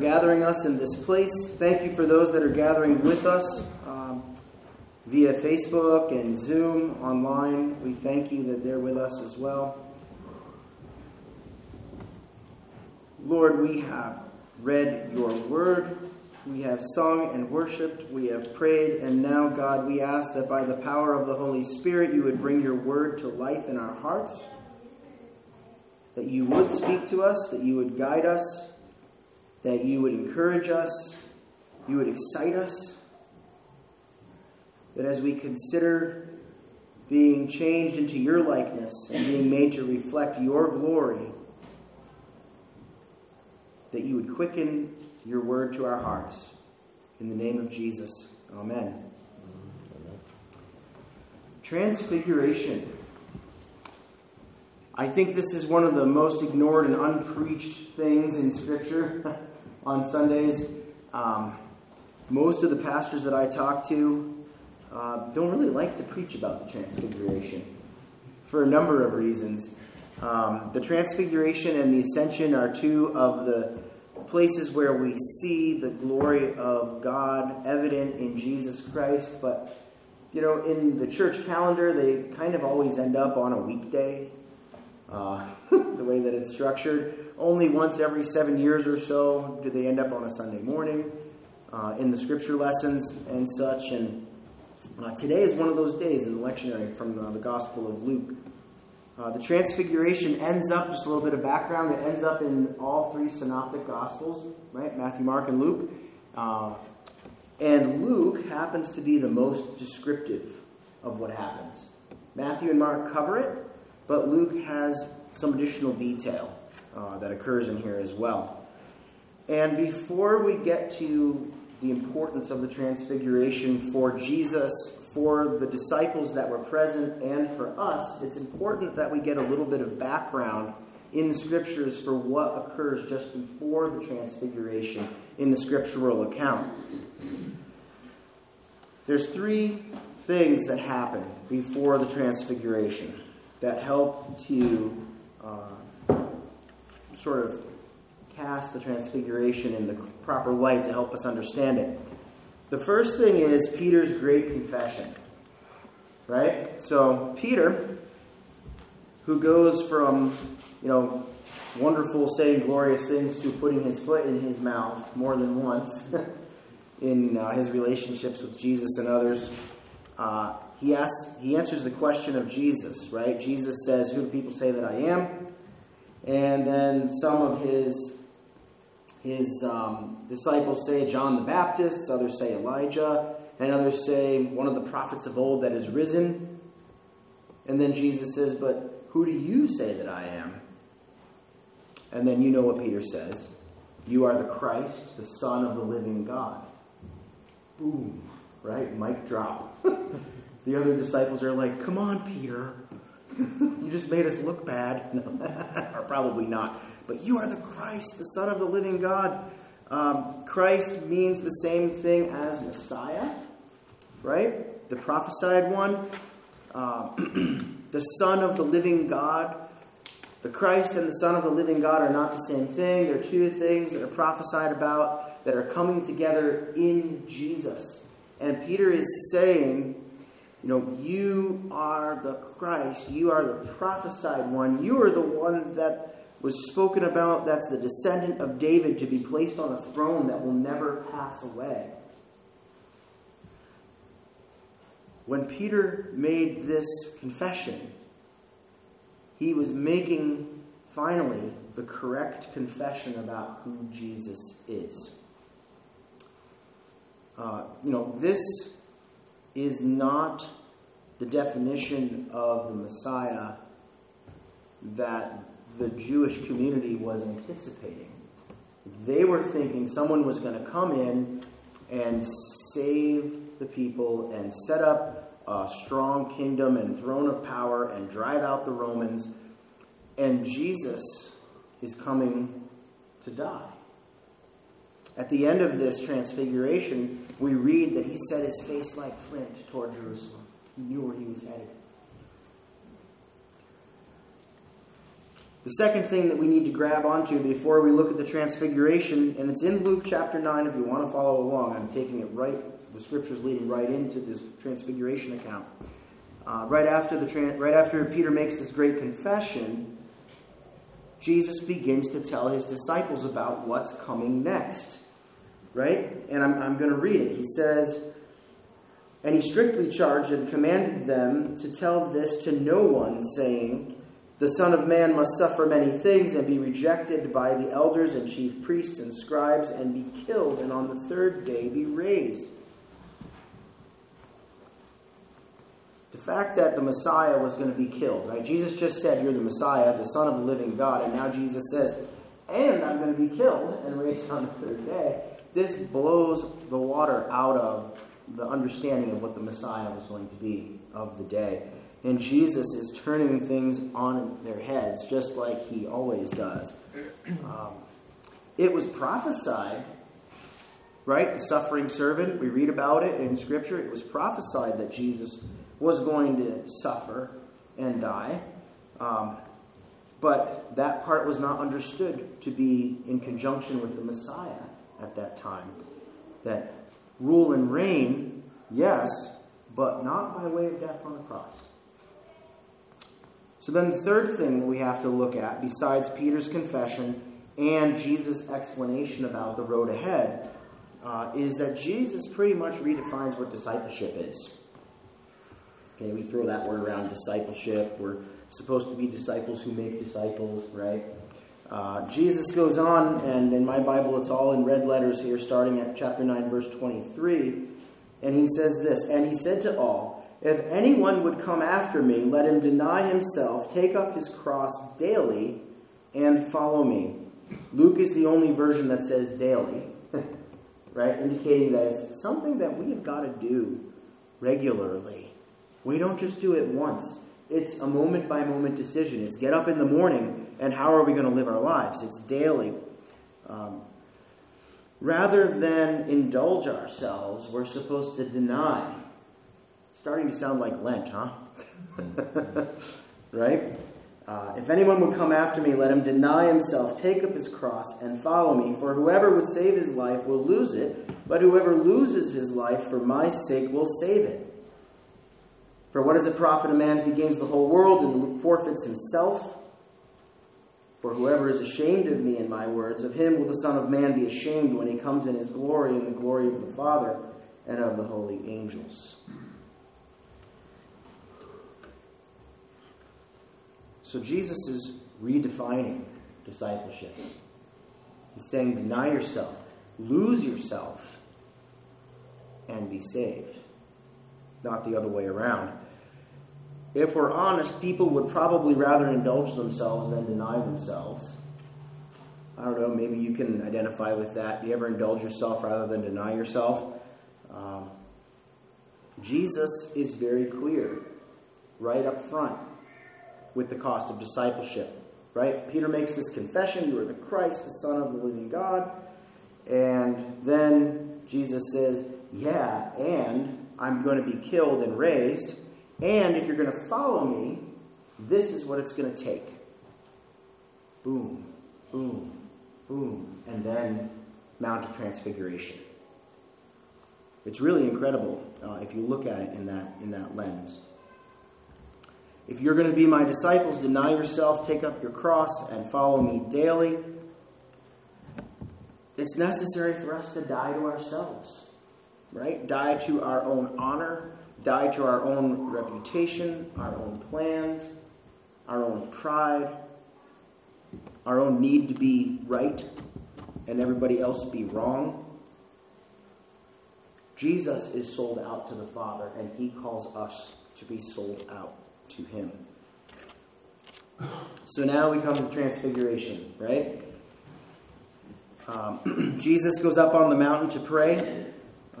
gathering us in this place. Thank you for those that are gathering with us um, via Facebook and Zoom online. We thank you that they're with us as well. Lord, we have read your word. We have sung and worshiped. We have prayed. And now, God, we ask that by the power of the Holy Spirit, you would bring your word to life in our hearts. That you would speak to us, that you would guide us, that you would encourage us, you would excite us. That as we consider being changed into your likeness and being made to reflect your glory, that you would quicken your word to our hearts. In the name of Jesus, amen. Transfiguration. I think this is one of the most ignored and unpreached things in Scripture on Sundays. Um, most of the pastors that I talk to uh, don't really like to preach about the Transfiguration for a number of reasons. Um, the Transfiguration and the Ascension are two of the places where we see the glory of God evident in Jesus Christ, but you know, in the church calendar, they kind of always end up on a weekday, uh, the way that it's structured. Only once every seven years or so do they end up on a Sunday morning uh, in the scripture lessons and such. And uh, today is one of those days in the lectionary from uh, the Gospel of Luke. Uh, the Transfiguration ends up, just a little bit of background, it ends up in all three synoptic Gospels, right? Matthew, Mark, and Luke. Uh, and Luke happens to be the most descriptive of what happens. Matthew and Mark cover it, but Luke has some additional detail uh, that occurs in here as well. And before we get to the importance of the Transfiguration for Jesus for the disciples that were present and for us, it's important that we get a little bit of background in the scriptures for what occurs just before the transfiguration in the scriptural account. There's three things that happen before the transfiguration that help to uh, sort of cast the transfiguration in the proper light to help us understand it. The first thing is Peter's great confession. Right? So, Peter, who goes from, you know, wonderful saying glorious things to putting his foot in his mouth more than once in uh, his relationships with Jesus and others, uh, he asks, he answers the question of Jesus, right? Jesus says, Who do people say that I am? And then some of his his um, disciples say John the Baptist, others say Elijah, and others say one of the prophets of old that is risen. And then Jesus says, But who do you say that I am? And then you know what Peter says You are the Christ, the Son of the living God. Boom, right? Mic drop. the other disciples are like, Come on, Peter. You just made us look bad. or probably not but you are the Christ, the Son of the living God. Um, Christ means the same thing as Messiah, right? The prophesied one. Uh, the Son of the living God. The Christ and the Son of the living God are not the same thing. They're two things that are prophesied about that are coming together in Jesus. And Peter is saying, you know, you are the Christ. You are the prophesied one. You are the one that was spoken about that's the descendant of David to be placed on a throne that will never pass away. When Peter made this confession, he was making finally the correct confession about who Jesus is. Uh, you know, this is not the definition of the Messiah that the Jewish community was anticipating. They were thinking someone was going to come in and save the people and set up a strong kingdom and throne of power and drive out the Romans. And Jesus is coming to die. At the end of this transfiguration, we read that he set his face like flint toward Jerusalem. He knew where he was headed. The second thing that we need to grab onto before we look at the transfiguration, and it's in Luke chapter 9 if you want to follow along. I'm taking it right, the scriptures leading right into this transfiguration account. Uh, right, after the right after Peter makes this great confession, Jesus begins to tell his disciples about what's coming next. Right? And I'm, I'm going to read it. He says, And he strictly charged and commanded them to tell this to no one, saying, the Son of Man must suffer many things and be rejected by the elders and chief priests and scribes and be killed, and on the third day be raised. The fact that the Messiah was going to be killed, right? Jesus just said, You're the Messiah, the Son of the living God, and now Jesus says, And I'm going to be killed and raised on the third day. This blows the water out of the understanding of what the Messiah was going to be of the day. And Jesus is turning things on their heads, just like he always does. Um, it was prophesied, right? The suffering servant, we read about it in Scripture. It was prophesied that Jesus was going to suffer and die. Um, but that part was not understood to be in conjunction with the Messiah at that time. That rule and reign, yes, but not by way of death on the cross. So then, the third thing that we have to look at, besides Peter's confession and Jesus' explanation about the road ahead, uh, is that Jesus pretty much redefines what discipleship is. Okay, we throw that word around discipleship. We're supposed to be disciples who make disciples, right? Uh, Jesus goes on, and in my Bible, it's all in red letters here, starting at chapter 9, verse 23. And he says this And he said to all, if anyone would come after me, let him deny himself, take up his cross daily, and follow me. Luke is the only version that says daily, right? Indicating that it's something that we have got to do regularly. We don't just do it once. It's a moment by moment decision. It's get up in the morning and how are we going to live our lives? It's daily. Um, rather than indulge ourselves, we're supposed to deny starting to sound like Lent, huh? right? Uh, if anyone would come after me, let him deny himself, take up his cross, and follow me. For whoever would save his life will lose it, but whoever loses his life for my sake will save it. For what does it profit a man if he gains the whole world and forfeits himself? For whoever is ashamed of me and my words, of him will the Son of Man be ashamed when he comes in his glory and the glory of the Father and of the holy angels. So Jesus is redefining discipleship. He's saying, deny yourself, lose yourself, and be saved. Not the other way around. If we're honest, people would probably rather indulge themselves than deny themselves. I don't know, maybe you can identify with that. Do you ever indulge yourself rather than deny yourself? Um, Jesus is very clear right up front with the cost of discipleship. Right? Peter makes this confession you are the Christ, the Son of the living God. And then Jesus says, Yeah, and I'm going to be killed and raised. And if you're going to follow me, this is what it's going to take. Boom, boom, boom. And then Mount of Transfiguration. It's really incredible uh, if you look at it in that, in that lens. If you're going to be my disciples, deny yourself, take up your cross, and follow me daily. It's necessary for us to die to ourselves, right? Die to our own honor, die to our own reputation, our own plans, our own pride, our own need to be right and everybody else be wrong. Jesus is sold out to the Father, and he calls us to be sold out to him. So now we come to transfiguration, right? Um, Jesus goes up on the mountain to pray.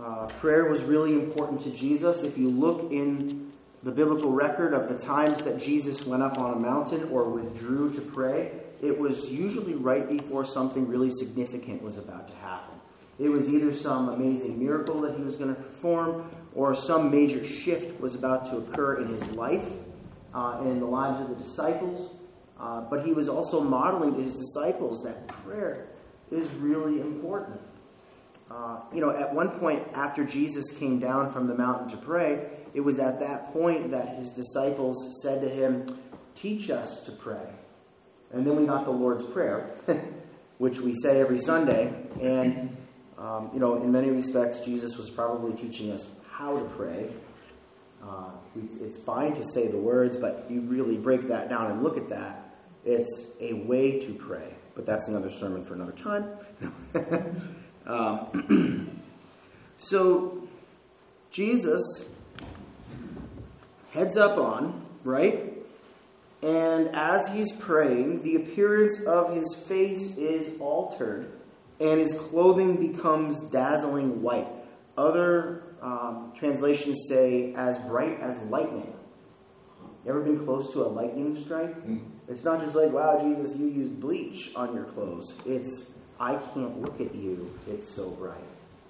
Uh, prayer was really important to Jesus. If you look in the biblical record of the times that Jesus went up on a mountain or withdrew to pray, it was usually right before something really significant was about to happen. It was either some amazing miracle that he was going to perform or some major shift was about to occur in his life uh, in the lives of the disciples. uh, but he was also modeling to his disciples that prayer is really important. Uh, you know, at one point after Jesus came down from the mountain to pray, it was at that point that his disciples said to him, Teach us to pray. And then we got the Lord's Prayer, which we say every Sunday. And, um, you know, in many respects, Jesus was probably teaching us how to pray. Uh, it's, it's fine to say the words, but you really break that down and look at that. It's a way to pray. But that's another sermon for another time. um, so, Jesus heads up on, right? And as he's praying, the appearance of his face is altered, and his clothing becomes dazzling white. Other um, translations say as bright as lightning. You ever been close to a lightning strike? Mm. It's not just like, wow, Jesus, you used bleach on your clothes. It's, I can't look at you. It's so bright.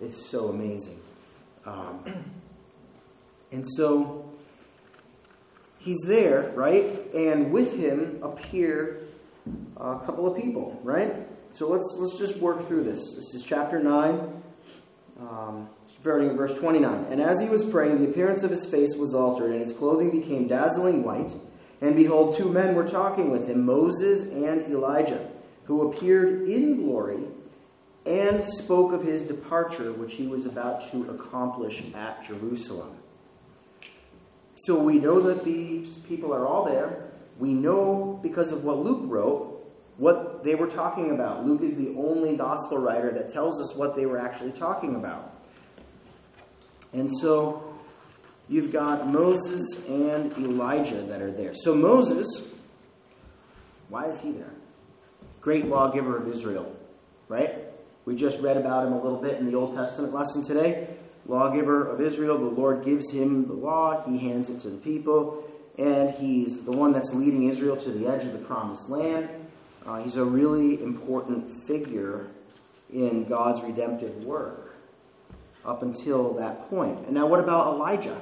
It's so amazing. Um, and so he's there, right? And with him appear a couple of people, right? So let's let's just work through this. This is chapter nine, um, starting in verse twenty-nine. And as he was praying, the appearance of his face was altered, and his clothing became dazzling white. And behold, two men were talking with him, Moses and Elijah, who appeared in glory and spoke of his departure, which he was about to accomplish at Jerusalem. So we know that these people are all there. We know because of what Luke wrote what they were talking about. Luke is the only gospel writer that tells us what they were actually talking about. And so you've got Moses and Elijah that are there. So Moses, why is he there? Great lawgiver of Israel, right? We just read about him a little bit in the Old Testament lesson today lawgiver of Israel. The Lord gives him the law, he hands it to the people, and he's the one that's leading Israel to the edge of the promised land. Uh, he's a really important figure in God's redemptive work up until that point. And now, what about Elijah?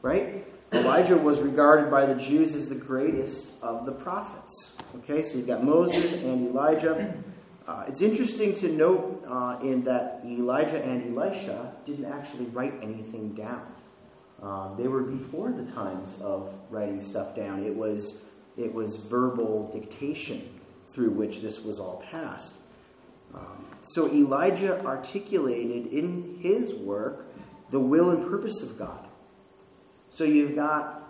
Right? Elijah was regarded by the Jews as the greatest of the prophets. Okay, so you've got Moses and Elijah. Uh, it's interesting to note uh, in that Elijah and Elisha didn't actually write anything down. Uh, they were before the times of writing stuff down. It was it was verbal dictation through which this was all passed. Um, so Elijah articulated in his work the will and purpose of God. So you've got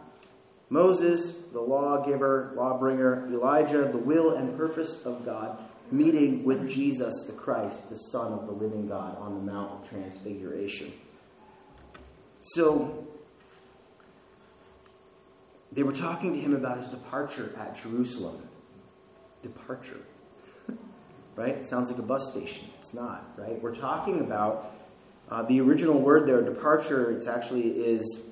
Moses, the lawgiver, lawbringer, Elijah, the will and purpose of God meeting with Jesus the Christ, the Son of the living God, on the Mount of Transfiguration. So, they were talking to him about his departure at Jerusalem. Departure. right? Sounds like a bus station. It's not, right? We're talking about uh, the original word there, departure, it actually is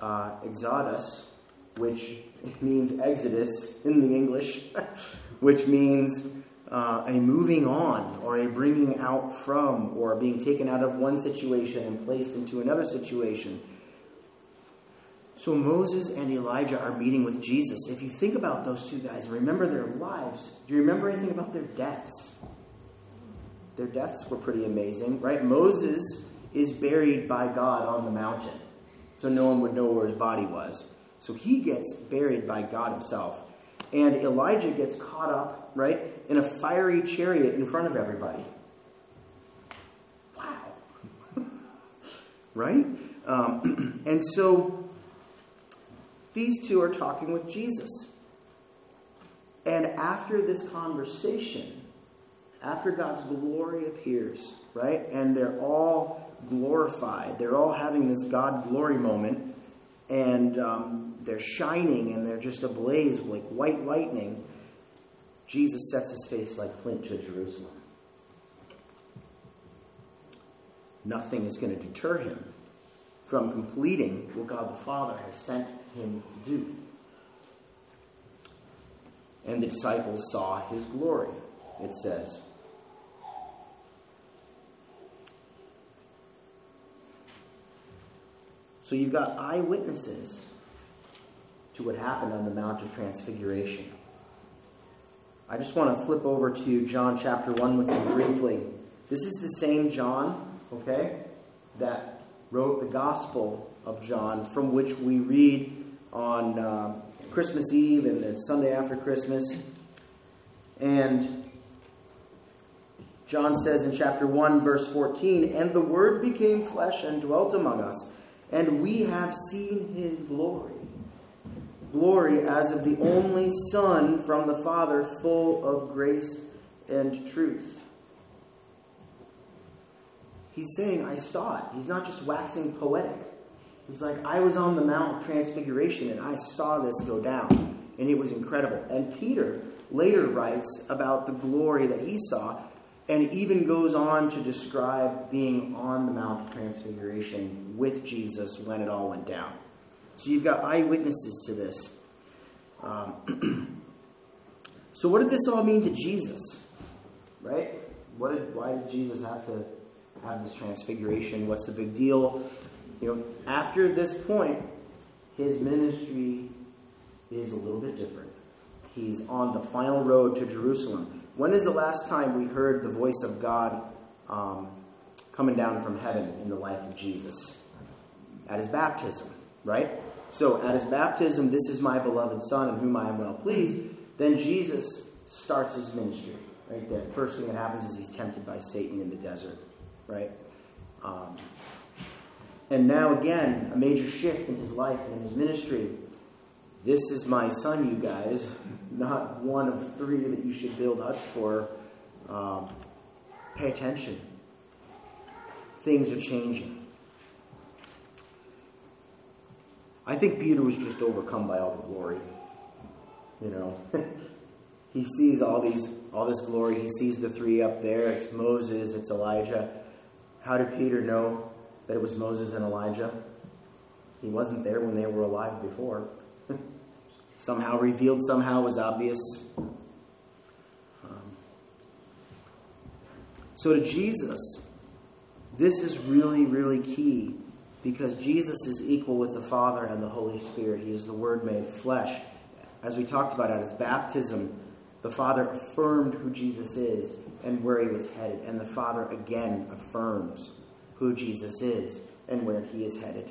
uh, exodus, which means exodus in the English, which means uh, a moving on or a bringing out from or being taken out of one situation and placed into another situation. So Moses and Elijah are meeting with Jesus. If you think about those two guys, remember their lives. Do you remember anything about their deaths? Their deaths were pretty amazing, right? Moses is buried by God on the mountain, so no one would know where his body was. So he gets buried by God himself. And Elijah gets caught up, right, in a fiery chariot in front of everybody. Wow. right? Um, and so these two are talking with Jesus. And after this conversation, after God's glory appears, right, and they're all glorified, they're all having this God glory moment, and um, they're shining and they're just ablaze like white lightning, Jesus sets his face like flint to Jerusalem. Nothing is going to deter him from completing what God the Father has sent him to do. And the disciples saw his glory, it says. So you've got eyewitnesses to what happened on the Mount of Transfiguration. I just want to flip over to John chapter 1 with you briefly. This is the same John, okay, that wrote the Gospel of John, from which we read on uh, Christmas Eve and the Sunday after Christmas. And John says in chapter 1, verse 14, And the Word became flesh and dwelt among us, and we have seen his glory. Glory as of the only Son from the Father, full of grace and truth. He's saying, I saw it. He's not just waxing poetic. He's like, I was on the Mount of Transfiguration and I saw this go down, and it was incredible. And Peter later writes about the glory that he saw and even goes on to describe being on the Mount of Transfiguration with Jesus when it all went down. So you've got eyewitnesses to this. Um, so, what did this all mean to Jesus? Right? What did, why did Jesus have to have this transfiguration? What's the big deal? You know, after this point, his ministry is a little bit different. He's on the final road to Jerusalem. When is the last time we heard the voice of God um, coming down from heaven in the life of Jesus? At his baptism, right? So, at his baptism, this is my beloved Son in whom I am well pleased. Then Jesus starts his ministry, right? The first thing that happens is he's tempted by Satan in the desert, right? Um, and now, again, a major shift in his life and in his ministry. This is my son, you guys not one of three that you should build huts for. Um, pay attention. Things are changing. I think Peter was just overcome by all the glory. You know, he sees all these, all this glory. He sees the three up there. It's Moses. It's Elijah. How did Peter know that it was Moses and Elijah? He wasn't there when they were alive before somehow revealed, somehow was obvious. Um, so, to Jesus, this is really, really key because Jesus is equal with the Father and the Holy Spirit. He is the Word made flesh. As we talked about at his baptism, the Father affirmed who Jesus is and where he was headed, and the Father again affirms who Jesus is and where he is headed.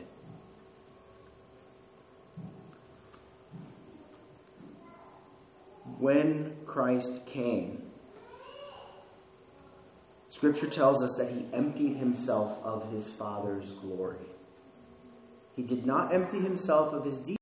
When Christ came, Scripture tells us that he emptied himself of his Father's glory. He did not empty himself of his